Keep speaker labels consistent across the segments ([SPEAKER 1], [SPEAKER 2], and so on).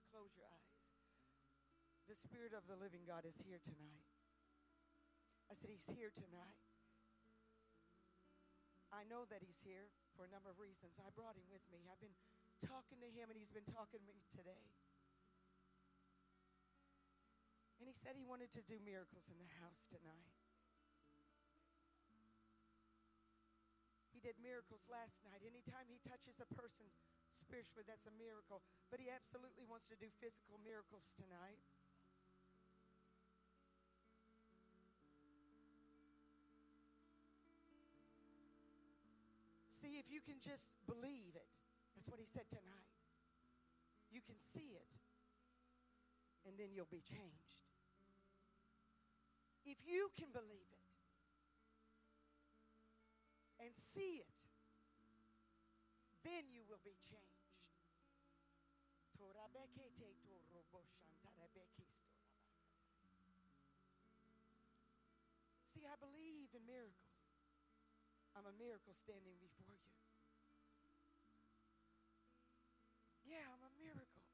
[SPEAKER 1] Just close your eyes. The Spirit of the living God is here tonight. I said, He's here tonight. I know that He's here for a number of reasons. I brought Him with me. I've been talking to Him, and He's been talking to me today. And He said He wanted to do miracles in the house tonight. He did miracles last night. Anytime He touches a person, spiritually, that's a miracle. But he absolutely wants to do physical miracles tonight. See, if you can just believe it, that's what he said tonight. You can see it, and then you'll be changed. If you can believe it and see it, then you will be changed. See, I believe in miracles. I'm a miracle standing before you. Yeah, I'm a miracle.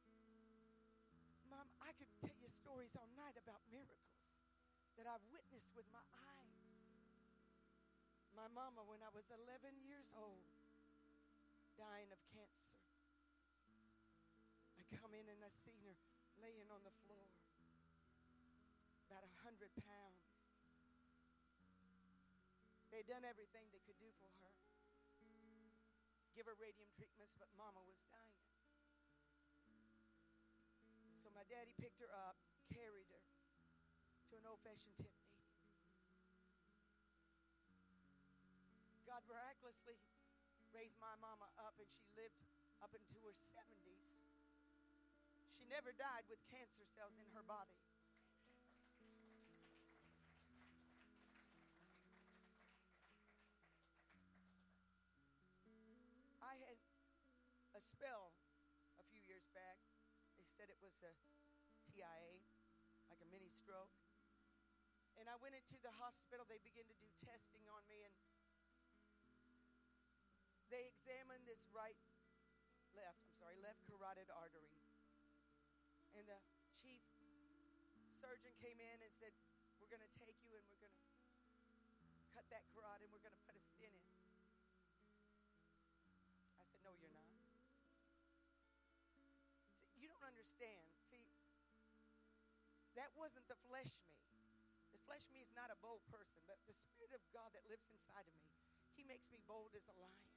[SPEAKER 1] Mom, I could tell you stories all night about miracles that I've witnessed with my eyes. My mama, when I was 11 years old, dying of cancer. I come in and I seen her laying on the floor, about a hundred pounds. They'd done everything they could do for her. Give her radium treatments, but mama was dying. So my daddy picked her up, carried her to an old fashioned tent meeting. God miraculously raised my mama up, and she lived up into her 70s. She never died with cancer cells in her body. I had a spell a few years back. They said it was a TIA, like a mini stroke. And I went into the hospital. They began to do testing on me, and they examined this right, left, I'm sorry, left carotid artery. And the chief surgeon came in and said, We're going to take you and we're going to cut that carotid and we're going to put a stent in. I said, No, you're not. See, you don't understand. See, that wasn't the flesh me. The flesh me is not a bold person, but the Spirit of God that lives inside of me, He makes me bold as a lion.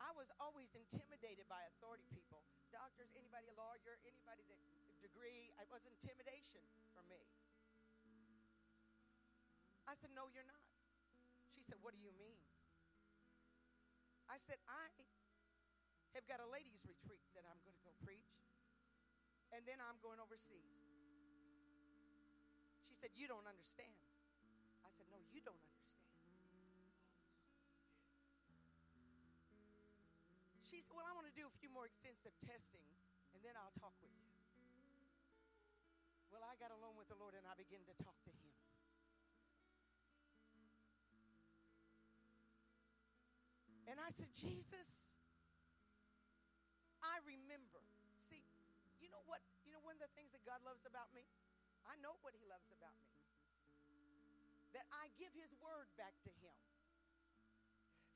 [SPEAKER 1] I was always intimidated by authority people doctors, anybody a lawyer, anybody that degree. It was intimidation for me. I said, No, you're not. She said, What do you mean? I said, I have got a ladies' retreat that I'm going to go preach, and then I'm going overseas. She said, You don't understand. I said, No, you don't understand. She said, Well, I want to do a few more extensive testing and then I'll talk with you. Well, I got alone with the Lord and I began to talk to Him. And I said, Jesus, I remember. See, you know what? You know one of the things that God loves about me? I know what He loves about me. That I give His word back to Him.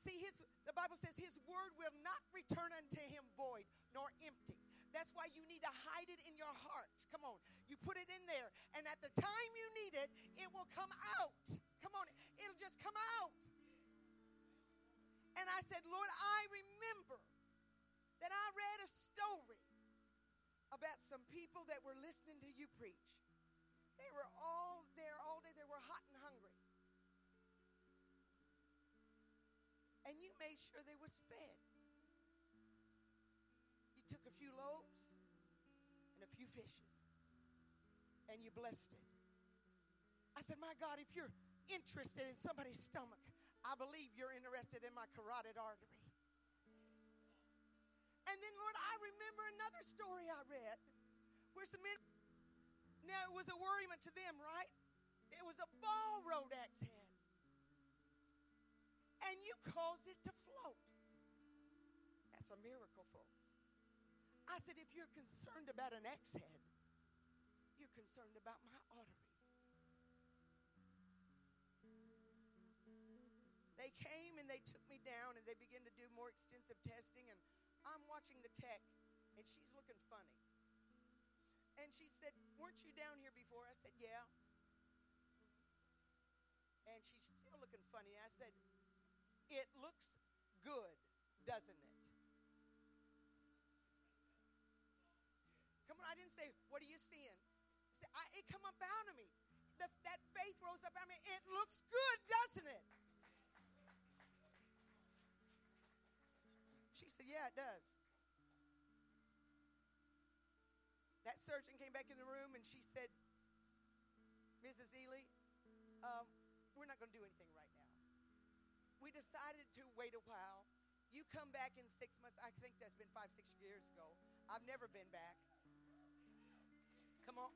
[SPEAKER 1] See, his, the Bible says his word will not return unto him void nor empty. That's why you need to hide it in your heart. Come on. You put it in there, and at the time you need it, it will come out. Come on. It'll just come out. And I said, Lord, I remember that I read a story about some people that were listening to you preach. They were all there all day, they were hot and hungry. And you made sure they was fed. You took a few loaves and a few fishes and you blessed it. I said, My God, if you're interested in somebody's stomach, I believe you're interested in my carotid artery. And then, Lord, I remember another story I read where some men, now it was a worriment to them, right? It was a ball road axe head and you caused it to float. That's a miracle, folks. I I said, if you're concerned about an X head, you're concerned about my artery. They came and they took me down and they began to do more extensive testing. And I'm watching the tech and she's looking funny. And she said, Weren't you down here before? I said, Yeah. And she's still looking funny. I said, It looks good, doesn't it? Come on, I didn't say, What are you seeing? Said, I, it come up out of me. The, that faith rose up out of me. It looks good, doesn't it? She said, Yeah, it does. That surgeon came back in the room and she said, Mrs. Ely, um, we're not going to do anything right. We decided to wait a while. You come back in six months. I think that's been five, six years ago. I've never been back. Come on.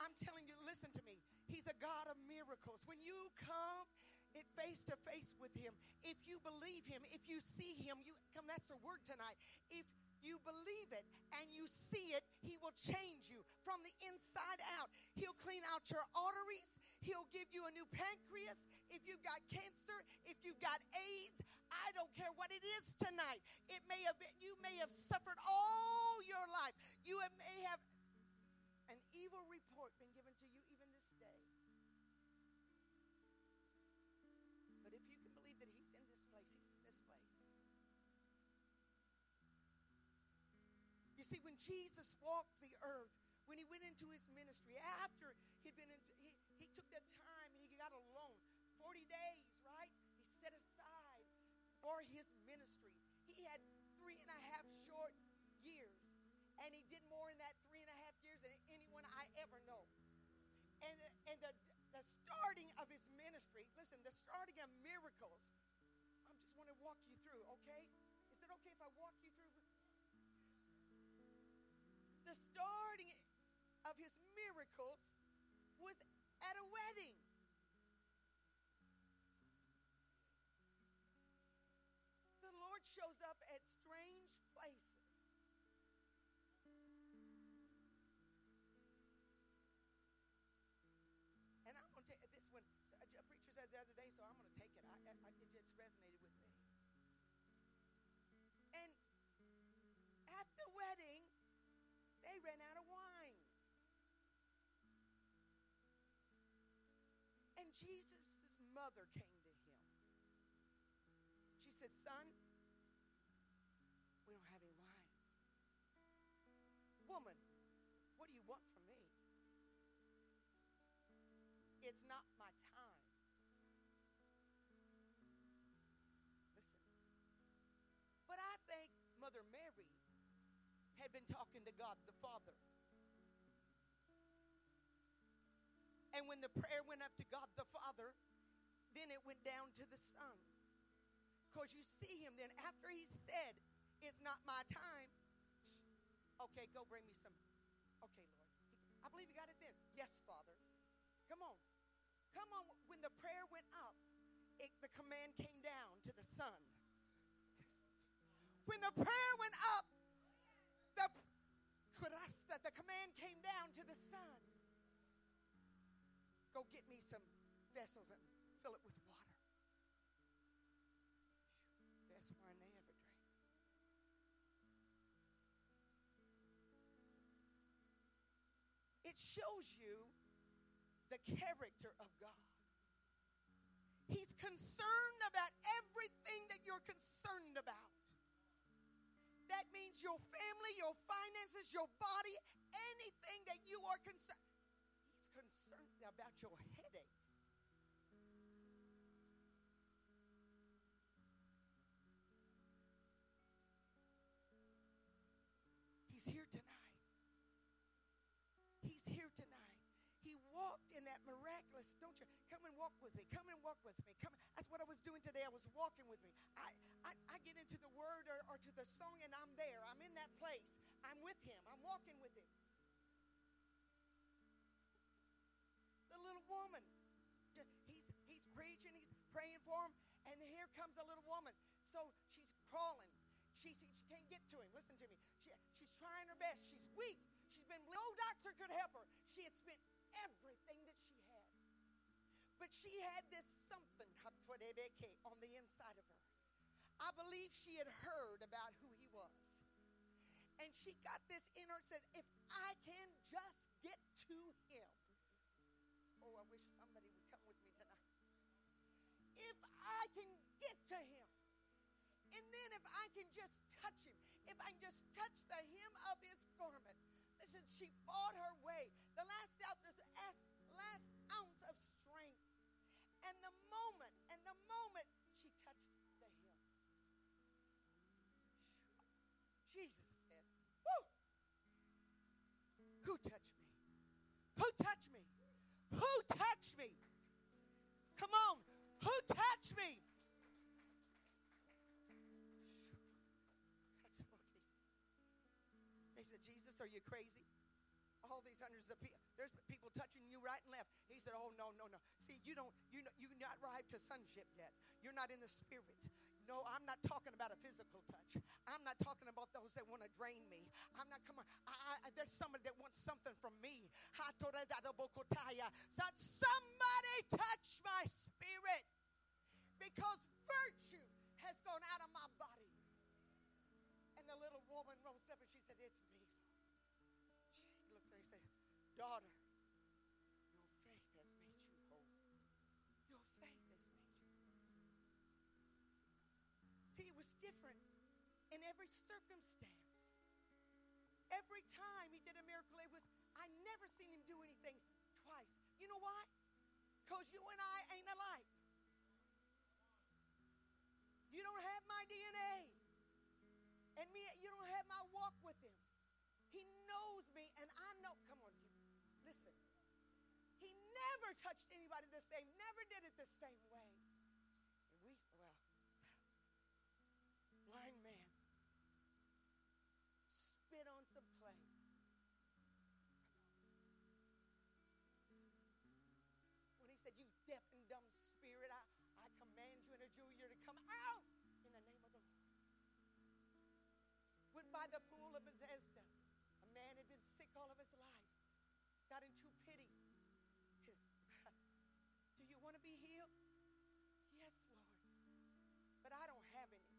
[SPEAKER 1] I'm telling you, listen to me. He's a God of miracles. When you come it face to face with him, if you believe him, if you see him, you come that's the word tonight. If you believe it and you see it, He will change you from the inside out. He'll clean out your arteries. He'll give you a new pancreas. If you've got cancer, if you've got AIDS, I don't care what it is tonight. It may have been, you may have suffered all your life. You may have an evil report You see, when Jesus walked the earth, when he went into his ministry, after he'd been in, he, he took that time and he got alone. 40 days, right? He set aside for his ministry. He had three and a half short years, and he did more in that three and a half years than anyone I ever know. And, and the, the starting of his ministry, listen, the starting of miracles, I just want to walk you through, okay? Is it okay if I walk you through? The starting of his miracles was at a wedding. The Lord shows up at strange places. And I'm going to take this one. A preacher said the other day, so I'm going to take it. I, I, it just resonated they ran out of wine. And Jesus' mother came to him. She said, Son, we don't have any wine. Woman, what do you want from me? It's not my had been talking to God the Father. And when the prayer went up to God the Father, then it went down to the Son. Because you see him then, after he said, It's not my time. Okay, go bring me some. Okay, Lord. I believe you got it then. Yes, Father. Come on. Come on. When the prayer went up, it, the command came down to the Son. When the prayer went up, the, the command came down to the Son. Go get me some vessels and fill it with water. Best wine they ever drank. It shows you the character of God. He's concerned about everything that you're concerned about. That means your family, your finances, your body, anything that you are concerned. He's concerned about your headache. He's here tonight. He's here tonight. He walked in that miraculous. Don't you come and walk with me? Come and walk with me. Come. That's what I was doing today. I was walking with me. I I, I get into the word or, or to the song, and I'm there. I'm in that place. I'm with him. I'm walking with him. The little woman. He's he's preaching. He's praying for him, and here comes a little woman. So she's crawling. She, she, she can't get to him. Listen to me. She, she's trying her best. She's weak. She's been, no doctor could help her. She had spent everything that. But she had this something on the inside of her. I believe she had heard about who he was. And she got this in her and said, if I can just get to him. Oh, I wish somebody would come with me tonight. If I can get to him. And then if I can just touch him, if I can just touch the hem of his garment. Listen, she fought her way. The last moment, and the moment she touched the hem. Jesus said, Woo! Who touched me? Who touched me? Who touched me? Come on. Who touched me? That's funny. They said, Jesus, are you crazy? All these hundreds of people, there's people touching you right and left. He said, Oh, no, no, no. See, you don't, you know, you're not arrived to sonship yet. You're not in the spirit. No, I'm not talking about a physical touch. I'm not talking about those that want to drain me. I'm not coming. I, I, there's somebody that wants something from me. That somebody touch my spirit because virtue has gone out of my body. Said, was different in every circumstance. Every time he did a miracle, it was, I never seen him do anything twice. You know why? Because you and I ain't alike. You don't have my DNA. And me, you don't have my walk with him. He knows me, and I know. Come on, you. Listen. He never touched anybody the same, never did it the same way. And we, well, blind man spit on some clay. When he said, You deaf and dumb spirit, I, I command you and adjure you to come out in the name of the Lord. Went by the pool of Bethesda. A man had been sick all of his life, got into pity. Do you want to be healed? Yes, Lord. But I don't have any.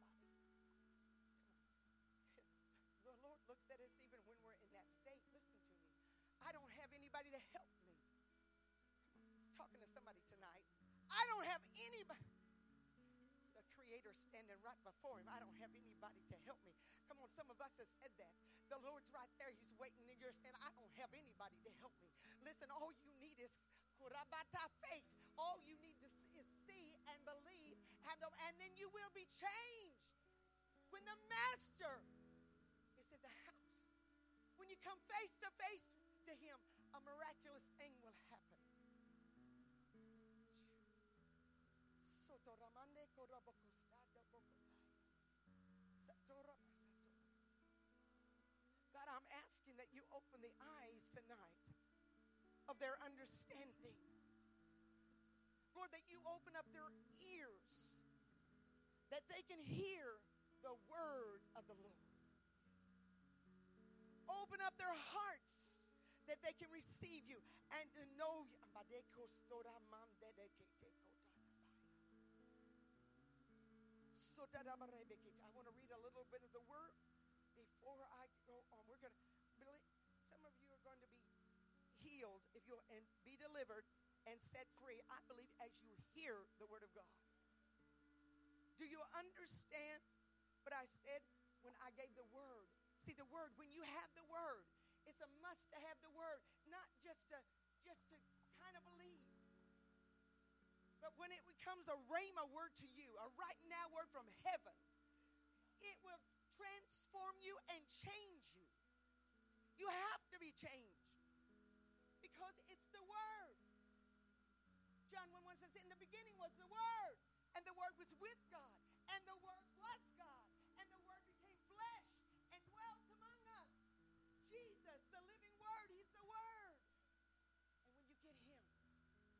[SPEAKER 1] looks at us even when we're in that state. Listen to me. I don't have anybody to help me. He's talking to somebody tonight. I don't have anybody. The Creator standing right before him. I don't have anybody to help me. Come on, some of us have said that. The Lord's right there. He's waiting, and you're saying, I don't have anybody to help me. Listen, all you need is faith. All you need to see is see and believe, and, um, and then you will be changed. When the Master is in the house, when you come face to face to Him, a miraculous thing will happen. I'm asking that you open the eyes tonight of their understanding. Lord, that you open up their ears that they can hear the word of the Lord open up their hearts that they can receive you and to know you. I want to read a little bit of the word before I going to, some of you are going to be healed if you and be delivered and set free. I believe as you hear the word of God. Do you understand what I said when I gave the word? See the word, when you have the word, it's a must to have the word, not just to just to kind of believe. But when it becomes a rhema word to you, a right now word from heaven, it will transform you and change you. You have to be changed because it's the word. John 1 1 says, In the beginning was the word, and the word was with God, and the word was God. And the Word became flesh and dwelt among us. Jesus, the living Word, He's the Word. And when you get Him,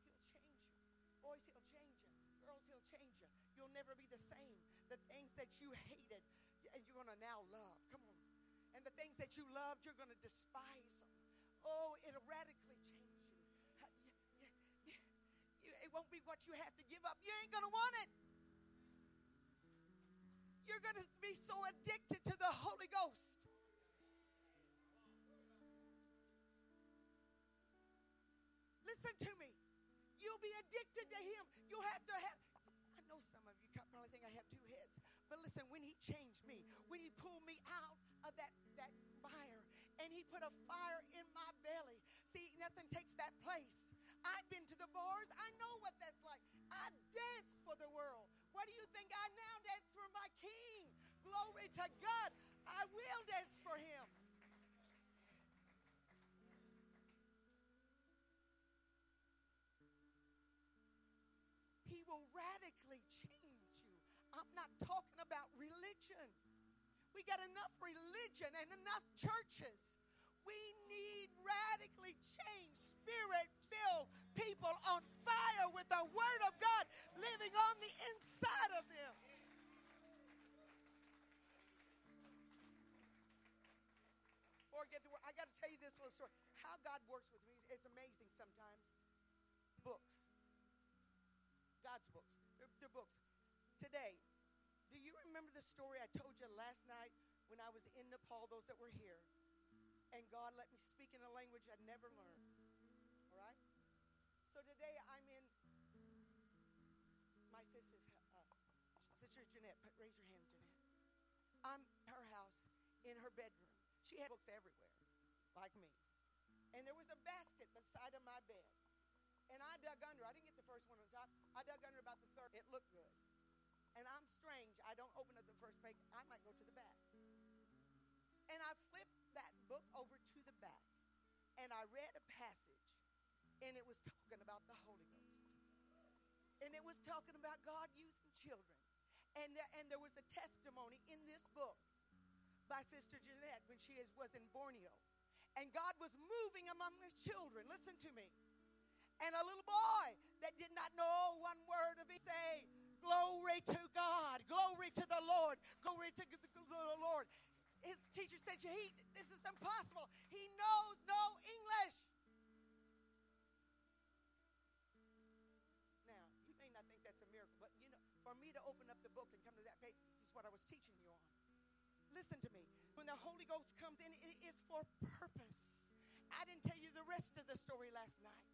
[SPEAKER 1] He'll change you. Boys, he'll change you. Girls, he'll change you. You'll never be the same. The things that you hated, and you're going to now love. Come on. And the things that you loved, you're going to despise them. Oh, it'll radically change you. It won't be what you have to give up. You ain't going to want it. You're going to be so addicted to the Holy Ghost. Listen to me. You'll be addicted to Him. You'll have to have. I know some of you probably think I have two heads, but listen, when He changed me, when He pulled me out of that, that fire and He put a fire in my belly, see, nothing takes that place. I've been to the bars, I know what that's like. I dance for the world. What do you think? I now dance for my King. Glory to God. I will dance for Him. He will radically change you. I'm not talking about religion. We got enough religion and enough churches. We need radically changed, spirit filled people on fire with the Word of God living on the inside of them. I get to work, I got to tell you this little story. How God works with me, it's amazing sometimes. Books. God's books. They're, they're books. Today, do you remember the story I told you last night when I was in Nepal, those that were here? And God let me speak in a language I'd never learned. All right? So today I'm in my sister's, uh, sister Jeanette. Raise your hand, Jeanette. I'm her house in her bedroom. She had books everywhere, like me. And there was a basket beside of my bed. And I dug under. I didn't get the first one on top. I dug under about the third. It looked good. And I'm strange. I don't open up the first page. I might go to the back. And I flipped that book over to the back. And I read a passage. And it was talking about the Holy Ghost. And it was talking about God using children. And there, and there was a testimony in this book by Sister Jeanette when she is, was in Borneo. And God was moving among the children. Listen to me and a little boy that did not know one word of it say, Glory to God, glory to the Lord, glory to the Lord. His teacher said, he, This is impossible. He knows no English. Now, you may not think that's a miracle, but you know, for me to open up the book and come to that page, this is what I was teaching you on. Listen to me. When the Holy Ghost comes in, it is for purpose. I didn't tell you the rest of the story last night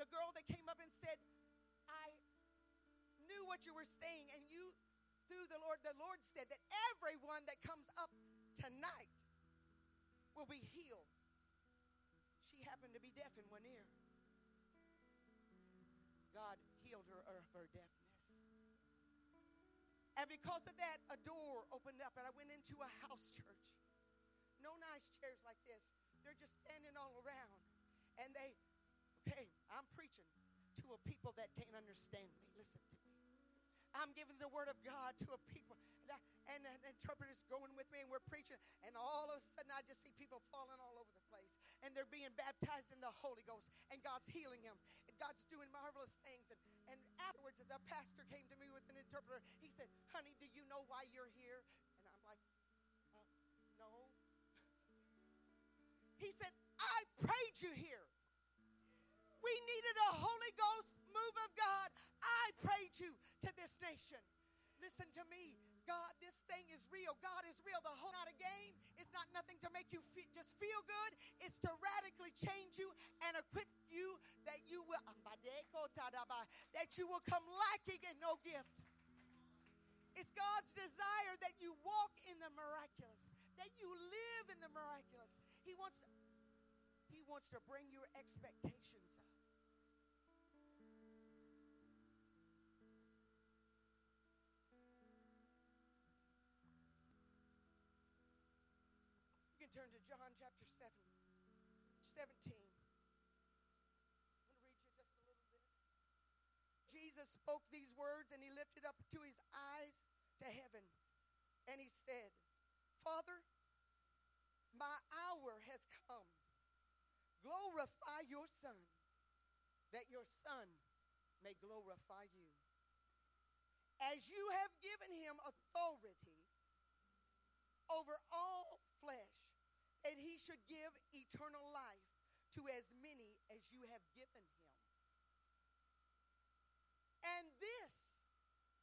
[SPEAKER 1] the girl that came up and said, what you were saying, and you, through the Lord, the Lord said that everyone that comes up tonight will be healed. She happened to be deaf in one ear. God healed her of her deafness. And because of that, a door opened up, and I went into a house church. No nice chairs like this. They're just standing all around. And they Okay, I'm preaching to a people that can't understand me. Listen to me. I'm giving the word of God to a people. And, and the interpreter's going with me, and we're preaching. And all of a sudden, I just see people falling all over the place. And they're being baptized in the Holy Ghost. And God's healing them. And God's doing marvelous things. And, and afterwards, the pastor came to me with an interpreter. He said, Honey, do you know why you're here? And I'm like, uh, No. He said, I prayed you here. We needed a Holy Ghost move of God. I prayed you to this nation. Listen to me. God, this thing is real. God is real. The whole not a game. It's not nothing to make you fe- just feel good. It's to radically change you and equip you that you will that you will come lacking in no gift. It's God's desire that you walk in the miraculous, that you live in the miraculous. He wants He wants to bring your expectations turn to John chapter 7, 17. I'm going to read you just a little bit. Jesus spoke these words and he lifted up to his eyes to heaven and he said, Father, my hour has come. Glorify your Son, that your Son may glorify you. As you have given him authority over all flesh should give eternal life to as many as you have given him. And this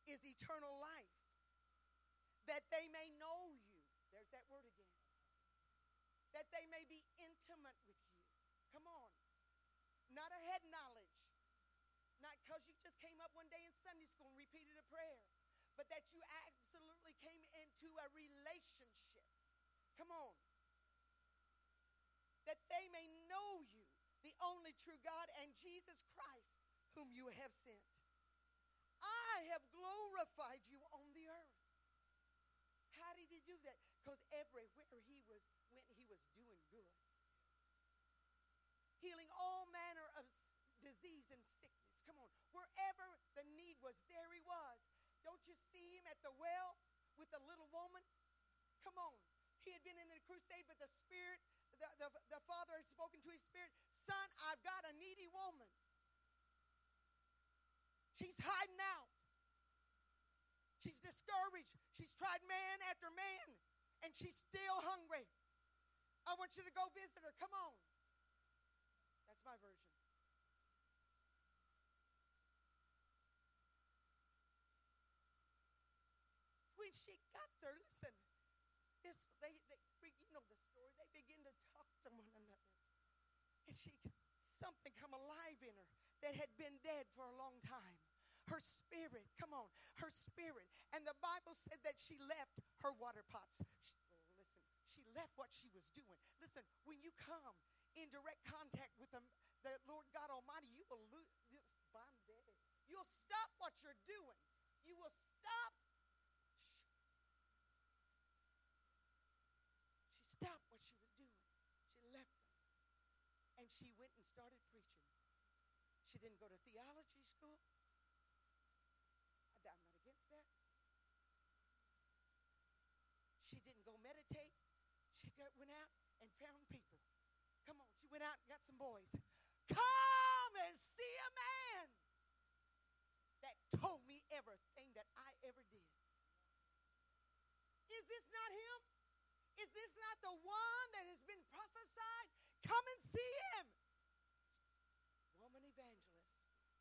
[SPEAKER 1] is eternal life, that they may know you. There's that word again. That they may be intimate with you. Come on. Not a head knowledge. Not because you just came up one day in Sunday school and repeated a prayer, but that you absolutely came into a relationship. Come on. That they may know you, the only true God, and Jesus Christ, whom you have sent. I have glorified you on the earth. How did he do that? Because everywhere he was went, he was doing good. Healing all manner of disease and sickness. Come on. Wherever the need was, there he was. Don't you see him at the well with the little woman? Come on. He had been in a crusade, but the Spirit, the, the, the Father had spoken to his spirit, Son, I've got a needy woman. She's hiding out. She's discouraged. She's tried man after man, and she's still hungry. I want you to go visit her. Come on. That's my version. When she got there, listen, this they, they you know the story. They begin to talk to one another, and she something come alive in her that had been dead for a long time. Her spirit, come on, her spirit. And the Bible said that she left her water pots. She, listen, she left what she was doing. Listen, when you come in direct contact with the, the Lord God Almighty, you will lose. You'll stop what you're doing. You will stop. She stopped what she was doing. She left them. And she went and started preaching. She didn't go to theology school. I'm not against that. She didn't go meditate. She got, went out and found people. Come on, she went out and got some boys. Come and see a man that told me everything that I ever did. Is this not him? Is this not the one that has been prophesied? Come and see him evangelist,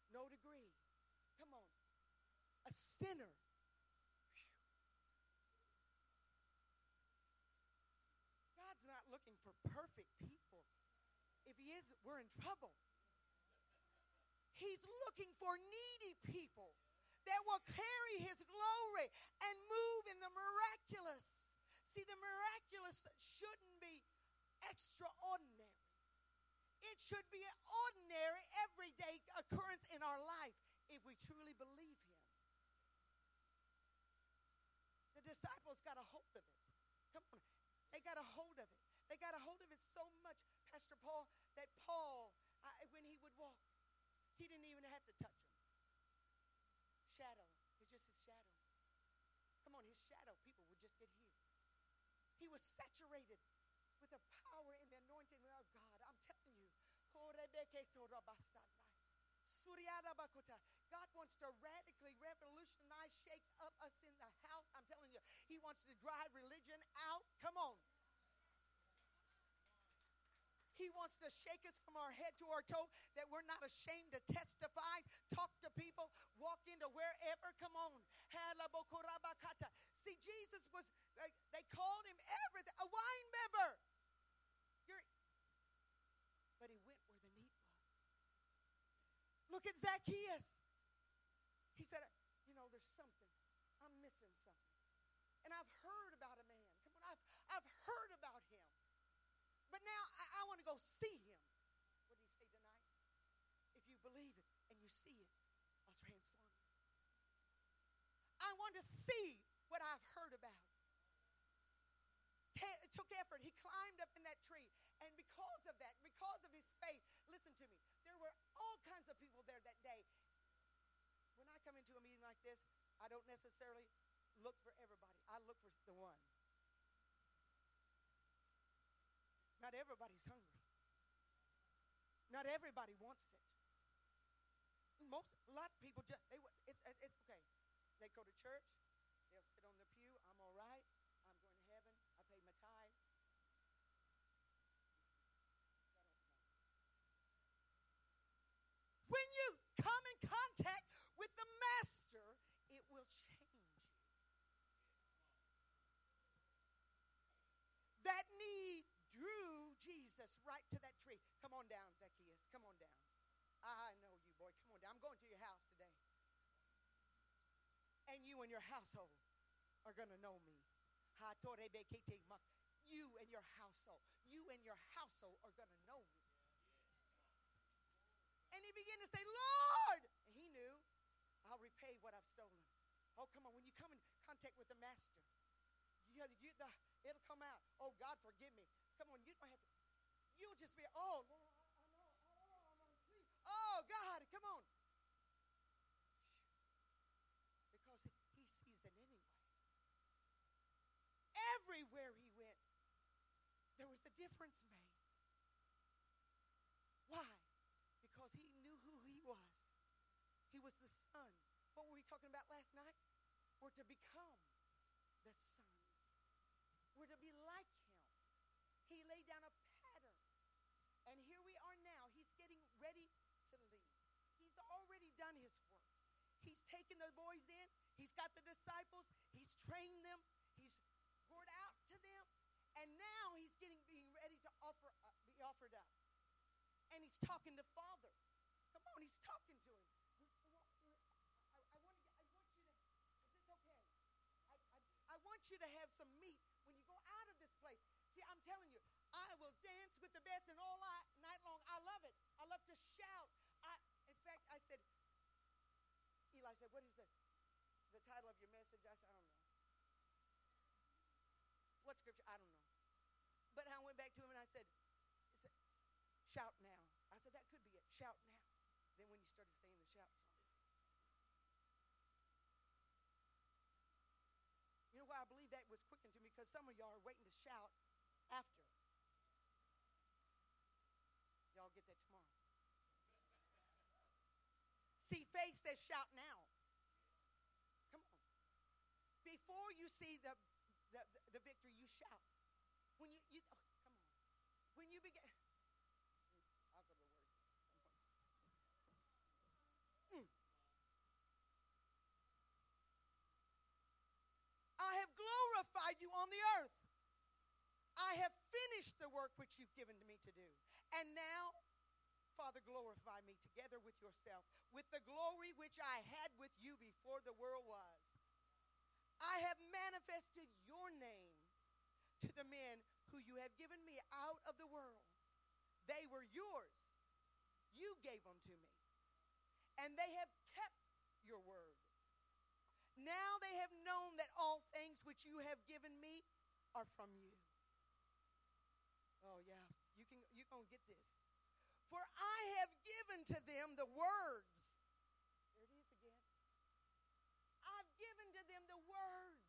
[SPEAKER 1] no degree. Come on. A sinner. God's not looking for perfect people. If He is, we're in trouble. He's looking for needy people that will carry His glory and move in the miraculous. See, the miraculous shouldn't be extraordinary. It should be an ordinary, everyday occurrence in our life if we truly believe Him. The disciples got a hold of it. Come on. They got a hold of it. They got a hold of it so much, Pastor Paul, that Paul, uh, when he would walk, he didn't even have to touch him. Shadow. It's just his shadow. Come on, his shadow, people would just get healed. He was saturated with the power and the anointing of God. I'm telling you. God wants to radically revolutionize, shake up us in the house. I'm telling you, He wants to drive religion out. Come on. He wants to shake us from our head to our toe that we're not ashamed to testify, talk to people, walk into wherever. Come on. See, Jesus was, they called him everything, a wine bibber. You're, but he went where the meat was. Look at Zacchaeus. He said, You know, there's something. I'm missing something. And I've heard about a man. Come on, I've, I've heard about him. But now I, I want to go see him. What did he say tonight? If you believe it and you see it, I'll transform you. I want to see what I've heard about. It took effort. He climbed up in that tree. And because of that, because of his faith, listen to me, there were all kinds of people there that day. When I come into a meeting like this, I don't necessarily look for everybody, I look for the one. Not everybody's hungry. Not everybody wants it. Most, a lot of people just, they, it's, it's okay. They go to church, they'll sit on the pew, I'm all right, I'm going to heaven, I pay my tithe. When you come in contact with the Master, it will change. That need drew Jesus right to that tree. Come on down, Zacchaeus. Come on down. I know you, boy. Come on down. I'm going to your house today. And you and your household are going to know me. You and your household. You and your household are going to know me. And he began to say, Lord! And he knew, I'll repay what I've stolen. Oh, come on. When you come in contact with the master, you, you, the, it'll come out. Oh, God, forgive me. Come on. You don't have to. You'll just be, oh, Lord, Oh, God, come on. Because he sees it anyway. Everywhere he went, there was a difference made. Why? Because he knew who he was. He was the son. What were we talking about last night? We're to become the sons. We're to be like him. He laid down a pattern. And here we are now. He's getting ready to leave. He's already done his work. He's taken the boys in, he's got the disciples, he's trained them, he's poured out to them, and now he's getting being ready to offer uh, be offered up. And he's talking to Father. Come on, he's talking to him. I want you to have some meat when you go out of this place. See, I'm telling you, I will dance with the best and all night long. I love it. I love to shout I, in fact, I said, Eli said, What is the, the title of your message? I said, I don't know. What scripture? I don't know. But I went back to him and I said, said Shout now. I said, That could be it. Shout now. Then when you started saying the shout song, Why I believe that was quickened to me? Because some of y'all are waiting to shout after. Y'all get that tomorrow. See, faith says shout now. Come on. Before you see the, the, the victory, you shout. When you, you oh, come on. When you begin, I'll go to the word. Mm. I have glorified you on the earth. I have finished the work which you've given to me to do. And now Father, glorify me together with yourself, with the glory which I had with you before the world was. I have manifested your name to the men who you have given me out of the world. They were yours. You gave them to me. And they have kept your word. Now they have known that all things which you have given me are from you. Oh yeah, you can you're gonna get this. For I have given to them the words. There it is again. I've given to them the words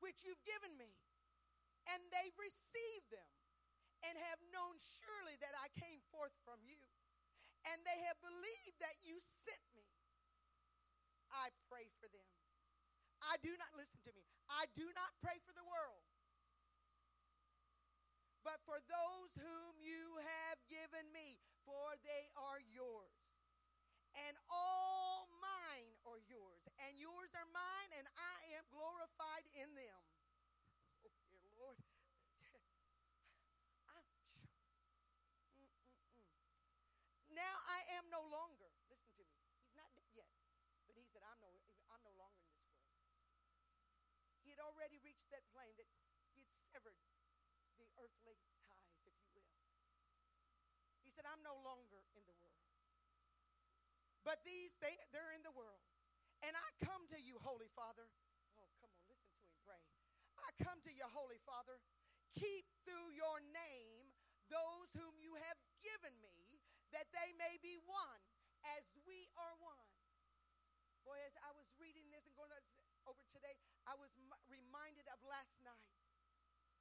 [SPEAKER 1] which you've given me. And they've received them and have known surely that I came forth from you. And they have believed that you sent me. I pray for them. I do not, listen to me, I do not pray for the world but for those whom you have given me, for they are yours. And all mine are yours, and yours are mine, and I am glorified in them. Oh, dear Lord. Mm, mm, mm. now I am no longer, listen to me, he's not dead yet, but he said, I'm no, I'm no longer in this world. He had already reached that plane that he had severed the earthly ties, if you will. He said, I'm no longer in the world. But these, they, they're in the world. And I come to you, Holy Father. Oh, come on, listen to him pray. I come to you, Holy Father. Keep through your name those whom you have given me, that they may be one as we are one. Boy, as I was reading this and going over today, I was reminded of last night.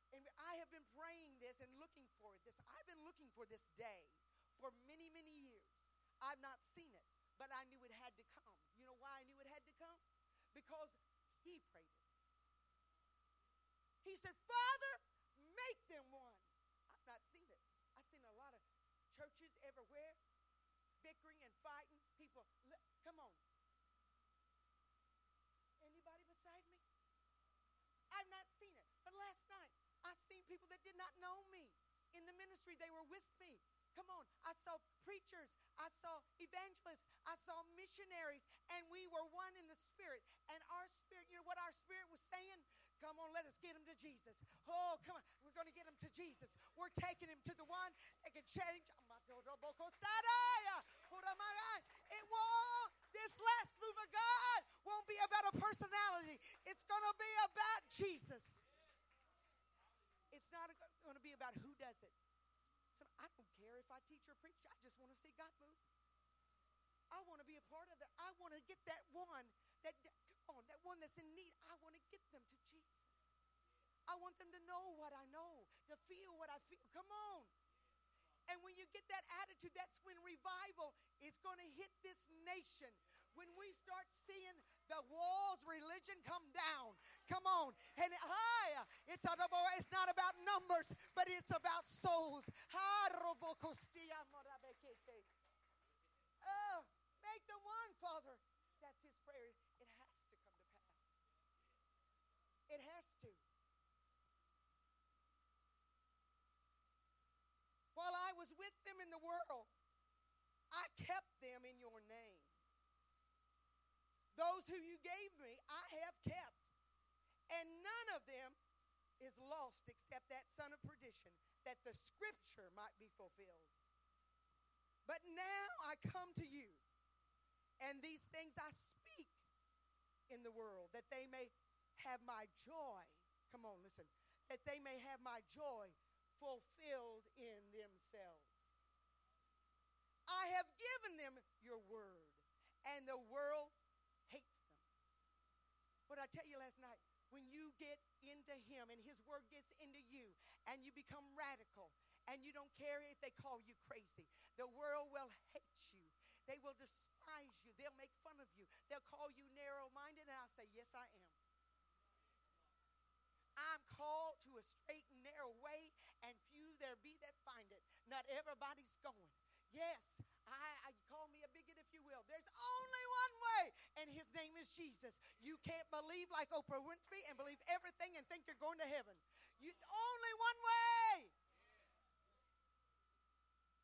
[SPEAKER 1] And I have been praying this and looking for this. I've been looking for this day for many, many years. I've not seen it, but I knew it had to come. You know why I knew it had to come? Because he prayed it. He said, Father, make them one. I've not seen it. I've seen a lot of churches everywhere, bickering and fighting. People, come on. Anybody beside me? I've not seen it. But last night, I seen people that did not know me in the ministry. They were with me. Come on. I saw preachers. I saw evangelists. I saw missionaries. And we were one in the spirit. And our spirit, you know what our spirit was saying? Come on, let us get him to Jesus. Oh, come on. We're going to get him to Jesus. We're taking him to the one that can change. It won't, this last move of God won't be about a personality. It's going to be about Jesus. It's not going to be about who does it. I don't care if I teach or preach. I just want to see God move. I want to be a part of it. I want to get that one that come on, that one that's in need. I want to get them to Jesus. I want them to know what I know, to feel what I feel. Come on. And when you get that attitude, that's when revival is going to hit this nation. When we start seeing the walls religion come down. Come on. And high, it's, it's not about numbers, but it's about souls. Oh, make them one, Father. That's his prayer. It has to come to pass. It has to. While I was with them in the world, I kept them in your name. Those who you gave me, I have kept. And none of them is lost except that son of perdition, that the scripture might be fulfilled. But now I come to you, and these things I speak in the world, that they may have my joy. Come on, listen. That they may have my joy fulfilled in themselves. I have given them your word, and the world. What I tell you last night, when you get into Him and His word gets into you, and you become radical, and you don't care if they call you crazy, the world will hate you. They will despise you. They'll make fun of you. They'll call you narrow minded, and I'll say, Yes, I am. I'm called to a straight and narrow way, and few there be that find it. Not everybody's going. Yes, I, I, you. There's only one way, and his name is Jesus. You can't believe like Oprah Winfrey and believe everything and think you're going to heaven. You only one way.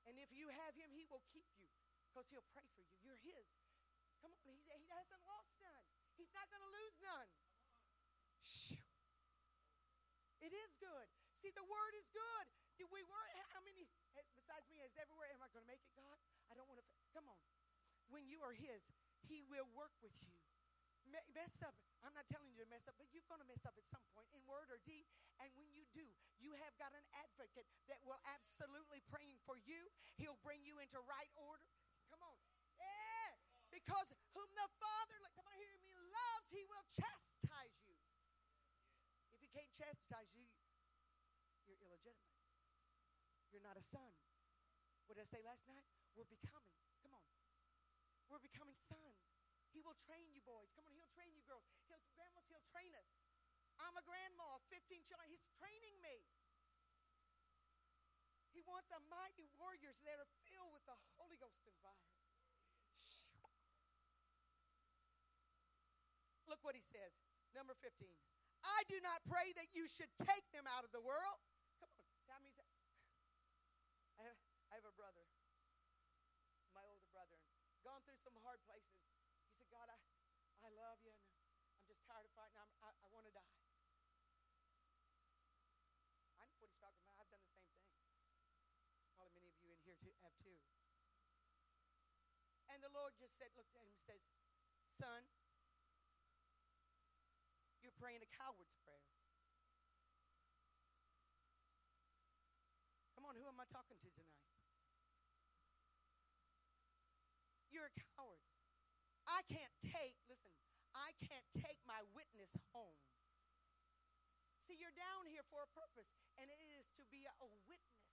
[SPEAKER 1] And if you have him, he will keep you because he'll pray for you. You're his. Come on, he, he hasn't lost none. He's not going to lose none. It is good. See, the word is good. We were how many eh, besides me is everywhere? Am I going to make it, God? I don't want to. Come on. When you are His, He will work with you. Mess up. I'm not telling you to mess up, but you're going to mess up at some point in word or deed. And when you do, you have got an advocate that will absolutely praying for you. He'll bring you into right order. Come on. Yeah. Because whom the Father, come on, hear me, loves, He will chastise you. If He can't chastise you, you're illegitimate. You're not a son. What did I say last night? We're becoming. We're becoming sons. He will train you boys. Come on, he'll train you girls. He'll grandmas, he'll train us. I'm a grandma, of 15 children. He's training me. He wants a mighty warriors that are filled with the Holy Ghost and fire. Look what he says. Number 15. I do not pray that you should take them out of the world. Come on. I have a brother, my older brother, and gone through some hard places. He said, God, I, I love you, and I'm just tired of fighting. I'm, I, I want to die. I know what he's talking about. I've done the same thing. Probably here too, have too. And the Lord just said, looked at him and says, Son, you're praying a coward's prayer. Come on, who am I talking to tonight? You're a coward. I can't take, listen, I can't take my witness home. See, you're down here for a purpose, and it is to be a witness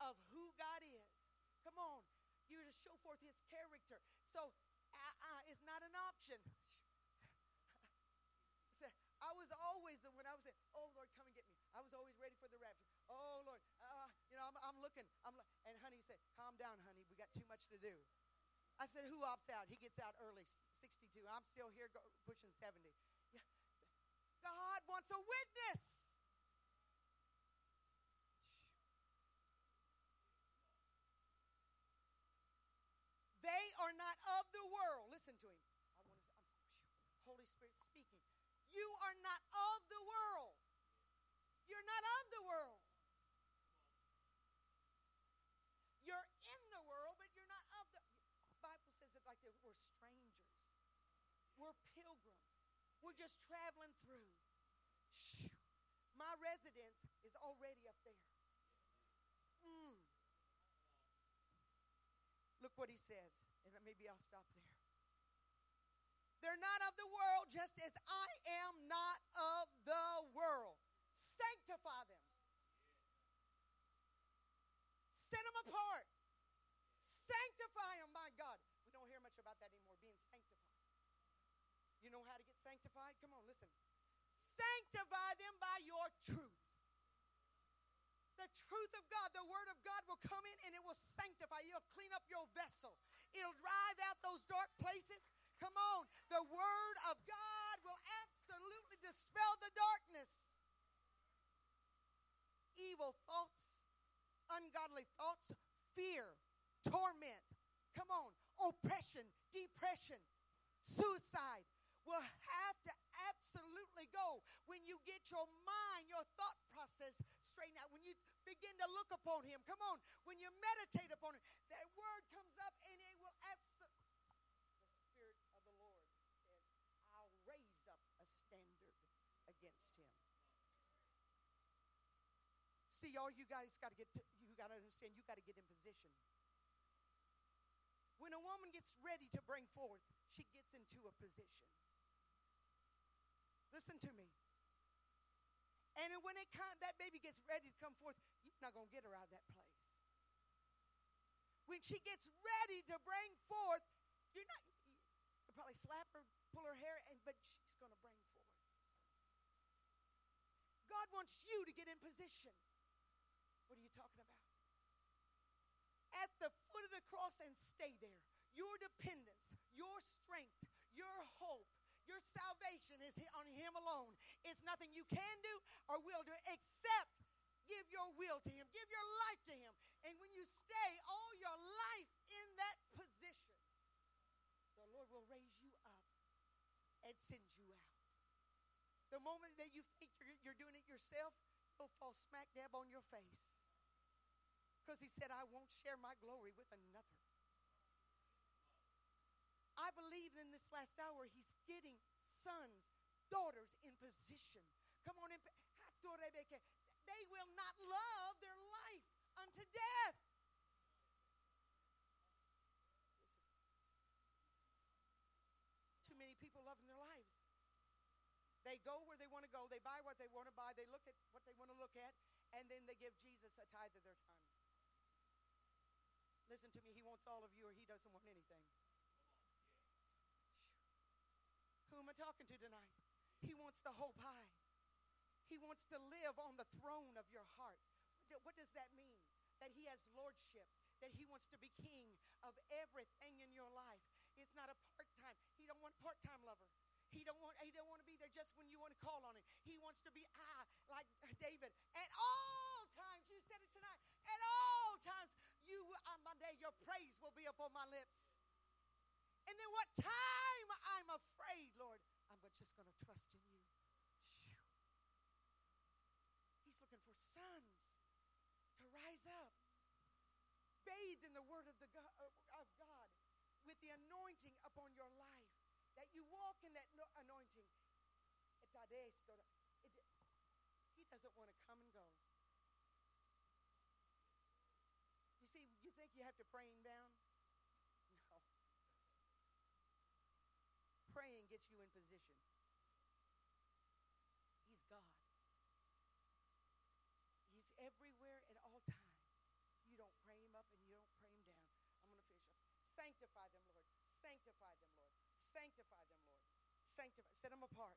[SPEAKER 1] of who God is. Come on. You're to show forth his character. So uh, uh, it's not an option. I was always the when I was saying, "Oh Lord, come and get me." I was always ready for the rapture. Oh Lord, uh, you know, I'm, I'm looking. I'm like, and honey said, "Calm down, honey. We got too much to do." I said, "Who opts out?" He gets out early, 62. I'm still here, pushing 70. Yeah. God wants a witness. They are not of the world. Listen to him. I want to, I'm, Holy Spirit speaking. You are not of the world. You're not of the world. You're in the world, but you're not of the the Bible says it like we're strangers. We're pilgrims. We're just traveling through. Shoo. My residence is already up there. Mm. Look what he says, and maybe I'll stop there. They're not of the world, just as I am not of the world. Sanctify them. Set them apart. Sanctify them, my God. We don't hear much about that anymore, being sanctified. You know how to get sanctified? Come on, listen. Sanctify them by your truth. The truth of God, the word of God will come in and it will sanctify. It'll clean up your vessel. It'll drive out those dark places. Come on. The word of God will absolutely dispel the darkness. Evil thoughts, ungodly thoughts, fear, torment. Come on. Oppression, depression, suicide, will have to absolutely go when you get your mind, your thought process straightened out. When you begin to look upon Him, come on. When you meditate upon Him, that word comes up and it will absolutely. The Spirit of the Lord said, I'll raise up a standard against Him. See, all you guys got to get, you got to understand, you got to get in position. When a woman gets ready to bring forth, she gets into a position. Listen to me. And when it come, that baby gets ready to come forth, you're not going to get her out of that place. When she gets ready to bring forth, you're not. You probably slap her, pull her hair, and but she's going to bring forth. God wants you to get in position. What are you talking about? At the foot of the cross and stay there. Your dependence, your strength, your hope, your salvation is on Him alone. It's nothing you can do or will do except give your will to Him, give your life to Him. And when you stay all your life in that position, the Lord will raise you up and send you out. The moment that you think you're, you're doing it yourself, you'll fall smack dab on your face. Because He said, I won't share my glory with another. I believe in this last hour, he's getting sons, daughters in position. Come on, in, they will not love their life unto death. Too many people loving their lives. They go where they want to go, they buy what they want to buy, they look at what they want to look at, and then they give Jesus a tithe of their time. Listen to me, he wants all of you, or he doesn't want anything. Who am I talking to tonight? He wants the whole pie. He wants to live on the throne of your heart. What does that mean? That he has lordship, that he wants to be king of everything in your life. It's not a part-time. He don't want part-time lover. He don't want he don't want to be there just when you want to call on him. He wants to be ah like David at all times. You said it tonight. At all times, you on my day, your praise will be upon my lips. And then what time I'm afraid, Lord, I'm just going to trust in you. He's looking for sons to rise up, bathed in the word of, the God, of God, with the anointing upon your life, that you walk in that anointing. He doesn't want to come and go. You see, you think you have to pray him down? No. Praying gets you in position. He's God. He's everywhere at all times. You don't pray him up and you don't pray him down. I'm going to finish up. Sanctify them, Lord. Sanctify them, Lord. Sanctify them, Lord. Sanctify. Set them apart.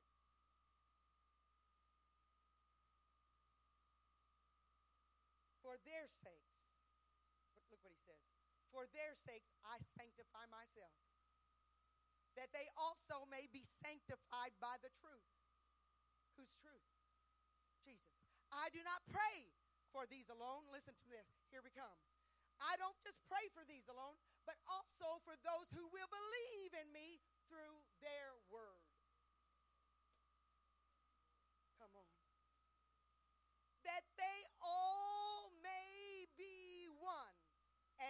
[SPEAKER 1] For their sakes, Look what he says. For their sakes I sanctify myself, that they also may be sanctified by the truth. Whose truth? Jesus. I do not pray for these alone. Listen to this. Here we come. I don't just pray for these alone, but also for those who will believe in me through their word. Come on. That they all may be one,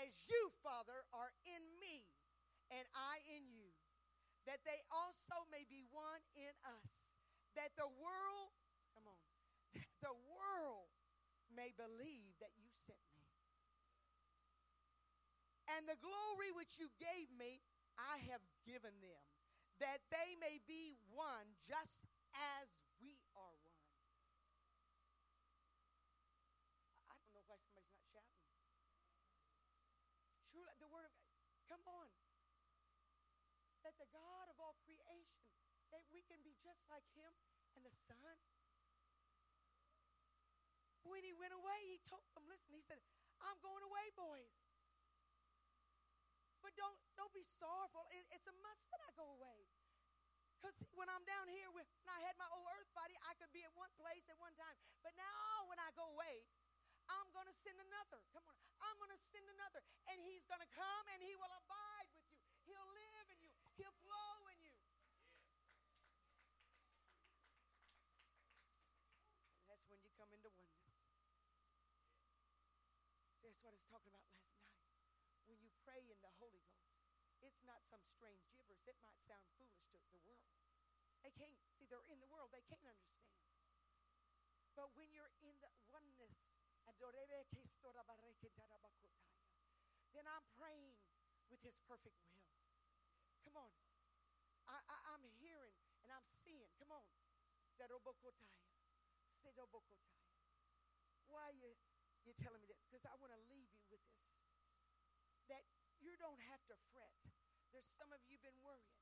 [SPEAKER 1] as you, Father, are in me and I in you. That they also may be one in us. That the world, come on, that the world may believe that you sent me. And the glory which you gave me, I have given them, that they may be one just as we are one. I don't know why somebody's not shouting. Truly, the word of God, come on. That the God of all creation, that we can be just like him and the Son. When he went away, he told them, listen, he said, I'm going away, boys. But don't don't be sorrowful. It, it's a must that I go away. Because when I'm down here, when I had my old earth body, I could be at one place at one time. But now, when I go away, I'm going to send another. Come on. I'm going to send another. And he's going to come and he will abide with you. He'll live in you. He'll flow in you. And that's when you come into oneness. See, that's what I was talking about last night when you pray in the Holy Ghost, it's not some strange gibberish. It might sound foolish to the world. They can't, see, they're in the world, they can't understand. But when you're in the oneness, then I'm praying with His perfect will. Come on. I, I, am hearing and I'm seeing. Come on. Why are you, you telling me this? Because I want to leave you with this that you don't have to fret. There's some of you been worrying.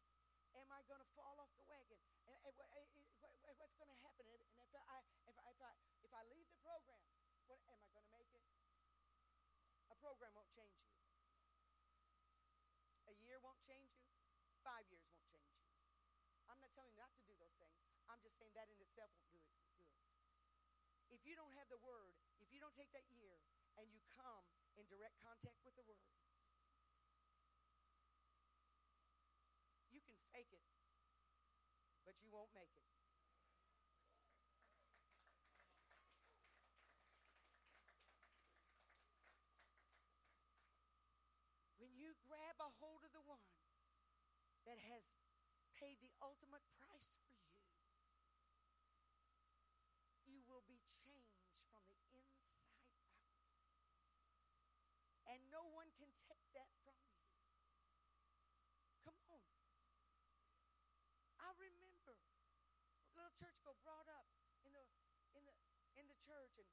[SPEAKER 1] Am I going to fall off the wagon? And, and, eh, eh, eh, and what's going to happen? And if I, if I, if I, if I leave the program, what, am I going to make it? A program won't change you. A year won't change you. Five years won't change you. I'm not telling you not to do those things. I'm just saying that in itself won't do it good. If you don't have the word, if you don't take that year and you come in direct contact with the word, Fake it, but you won't make it. When you grab a hold of the one that has paid the ultimate price for you, you will be changed from the inside out. And no one can take that from you. Church go brought up in the in the in the church and,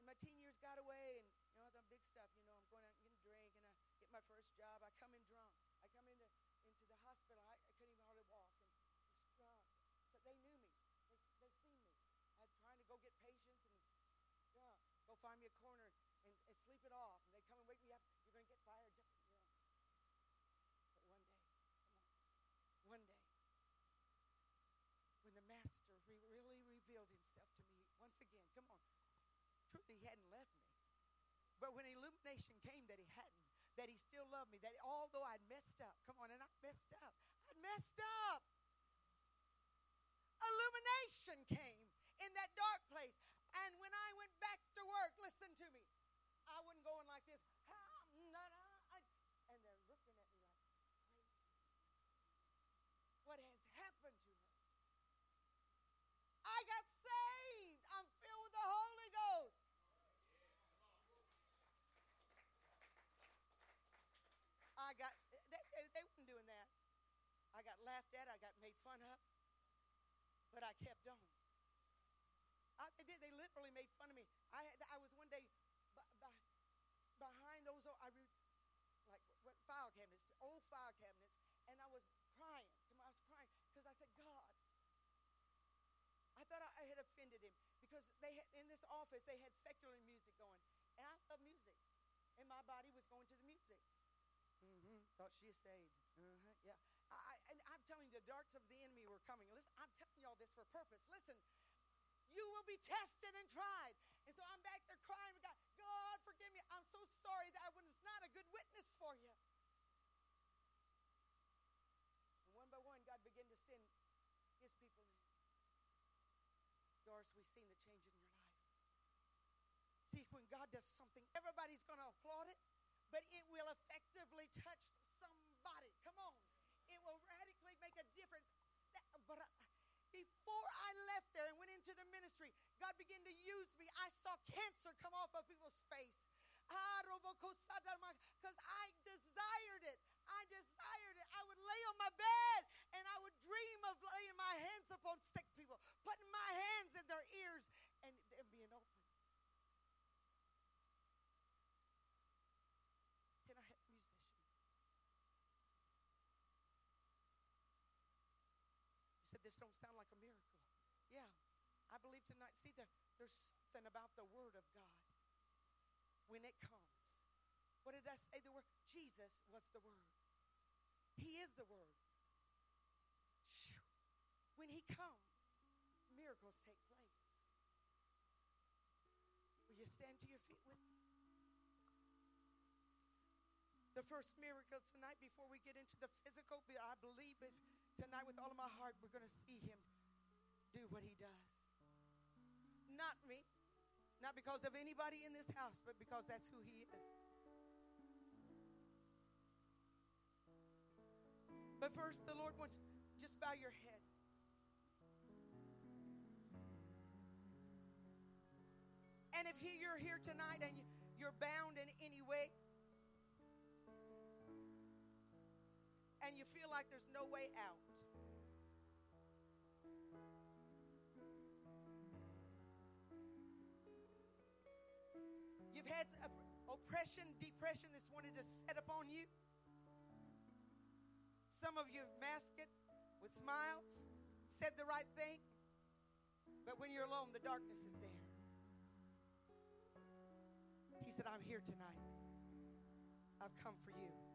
[SPEAKER 1] and my teen years got away and you know the big stuff you know i'm going out and getting drink and i get my first job i come in drunk. I come into into the hospital i, I couldn't even hardly walk and just so they knew me. They, they seen me. I'm trying to go get patients and drunk go find me a corner and, and sleep it off. and they come and wake me up you're going to get fired just you know but one day come on one day again. Come on. Truly, he hadn't left me. But when illumination came that he hadn't, that he still loved me, that although I'd messed up, come on, and I messed up, I'd messed up. Illumination came in that dark place. And when I went back to work, listen to me, I wasn't going like this. And they're looking at me like crazy. What has happened to her? I got I got, they, they, they weren't doing that. I got laughed at, I got made fun of, but I kept on. I, they did. They literally made fun of me. I had, I was one day behind those I re, like what, file cabinets, old file cabinets, and I was crying. I was crying because I said, God, I thought I had offended him because they had, in this office they had secular music going, and I love music. And my body was going to the music. Thought she is saved. Uh-huh. Yeah. I, and I'm telling you, the darts of the enemy were coming. Listen, I'm telling y'all this for purpose. Listen, you will be tested and tried. And so I'm back there crying, God, God, forgive me. I'm so sorry that I was not a good witness for you. And one by one, God began to send his people in. Doris, we've seen the change in your life. See, when God does something, everybody's going to applaud it, but it will effectively touch somebody. Come on. It will radically make a difference. But uh, before I left there and went into the ministry, God began to use me. I saw cancer come off of people's face. Because I desired it. I desired it. I would lay on my bed and I would dream of laying my hands upon sick people, putting my hands in their ears, and them being open. Can I have musician? This don't sound like a miracle. Yeah, I believe tonight. See, the, there's something about the Word of God when it comes. What did I say? The word Jesus was the Word. He is the Word. When He comes, miracles take place. Will you stand to your feet with me? The first miracle tonight, before we get into the physical, but I believe if tonight with all of my heart, we're going to see Him do what He does. Not me, not because of anybody in this house, but because that's who He is. But first, the Lord wants just bow your head. And if he, you're here tonight and you're bound in any way, and you feel like there's no way out, you've had oppression, depression that's wanted to set upon you. Some of you have masked it with smiles, said the right thing, but when you're alone, the darkness is there. He said, I'm here tonight. I've come for you.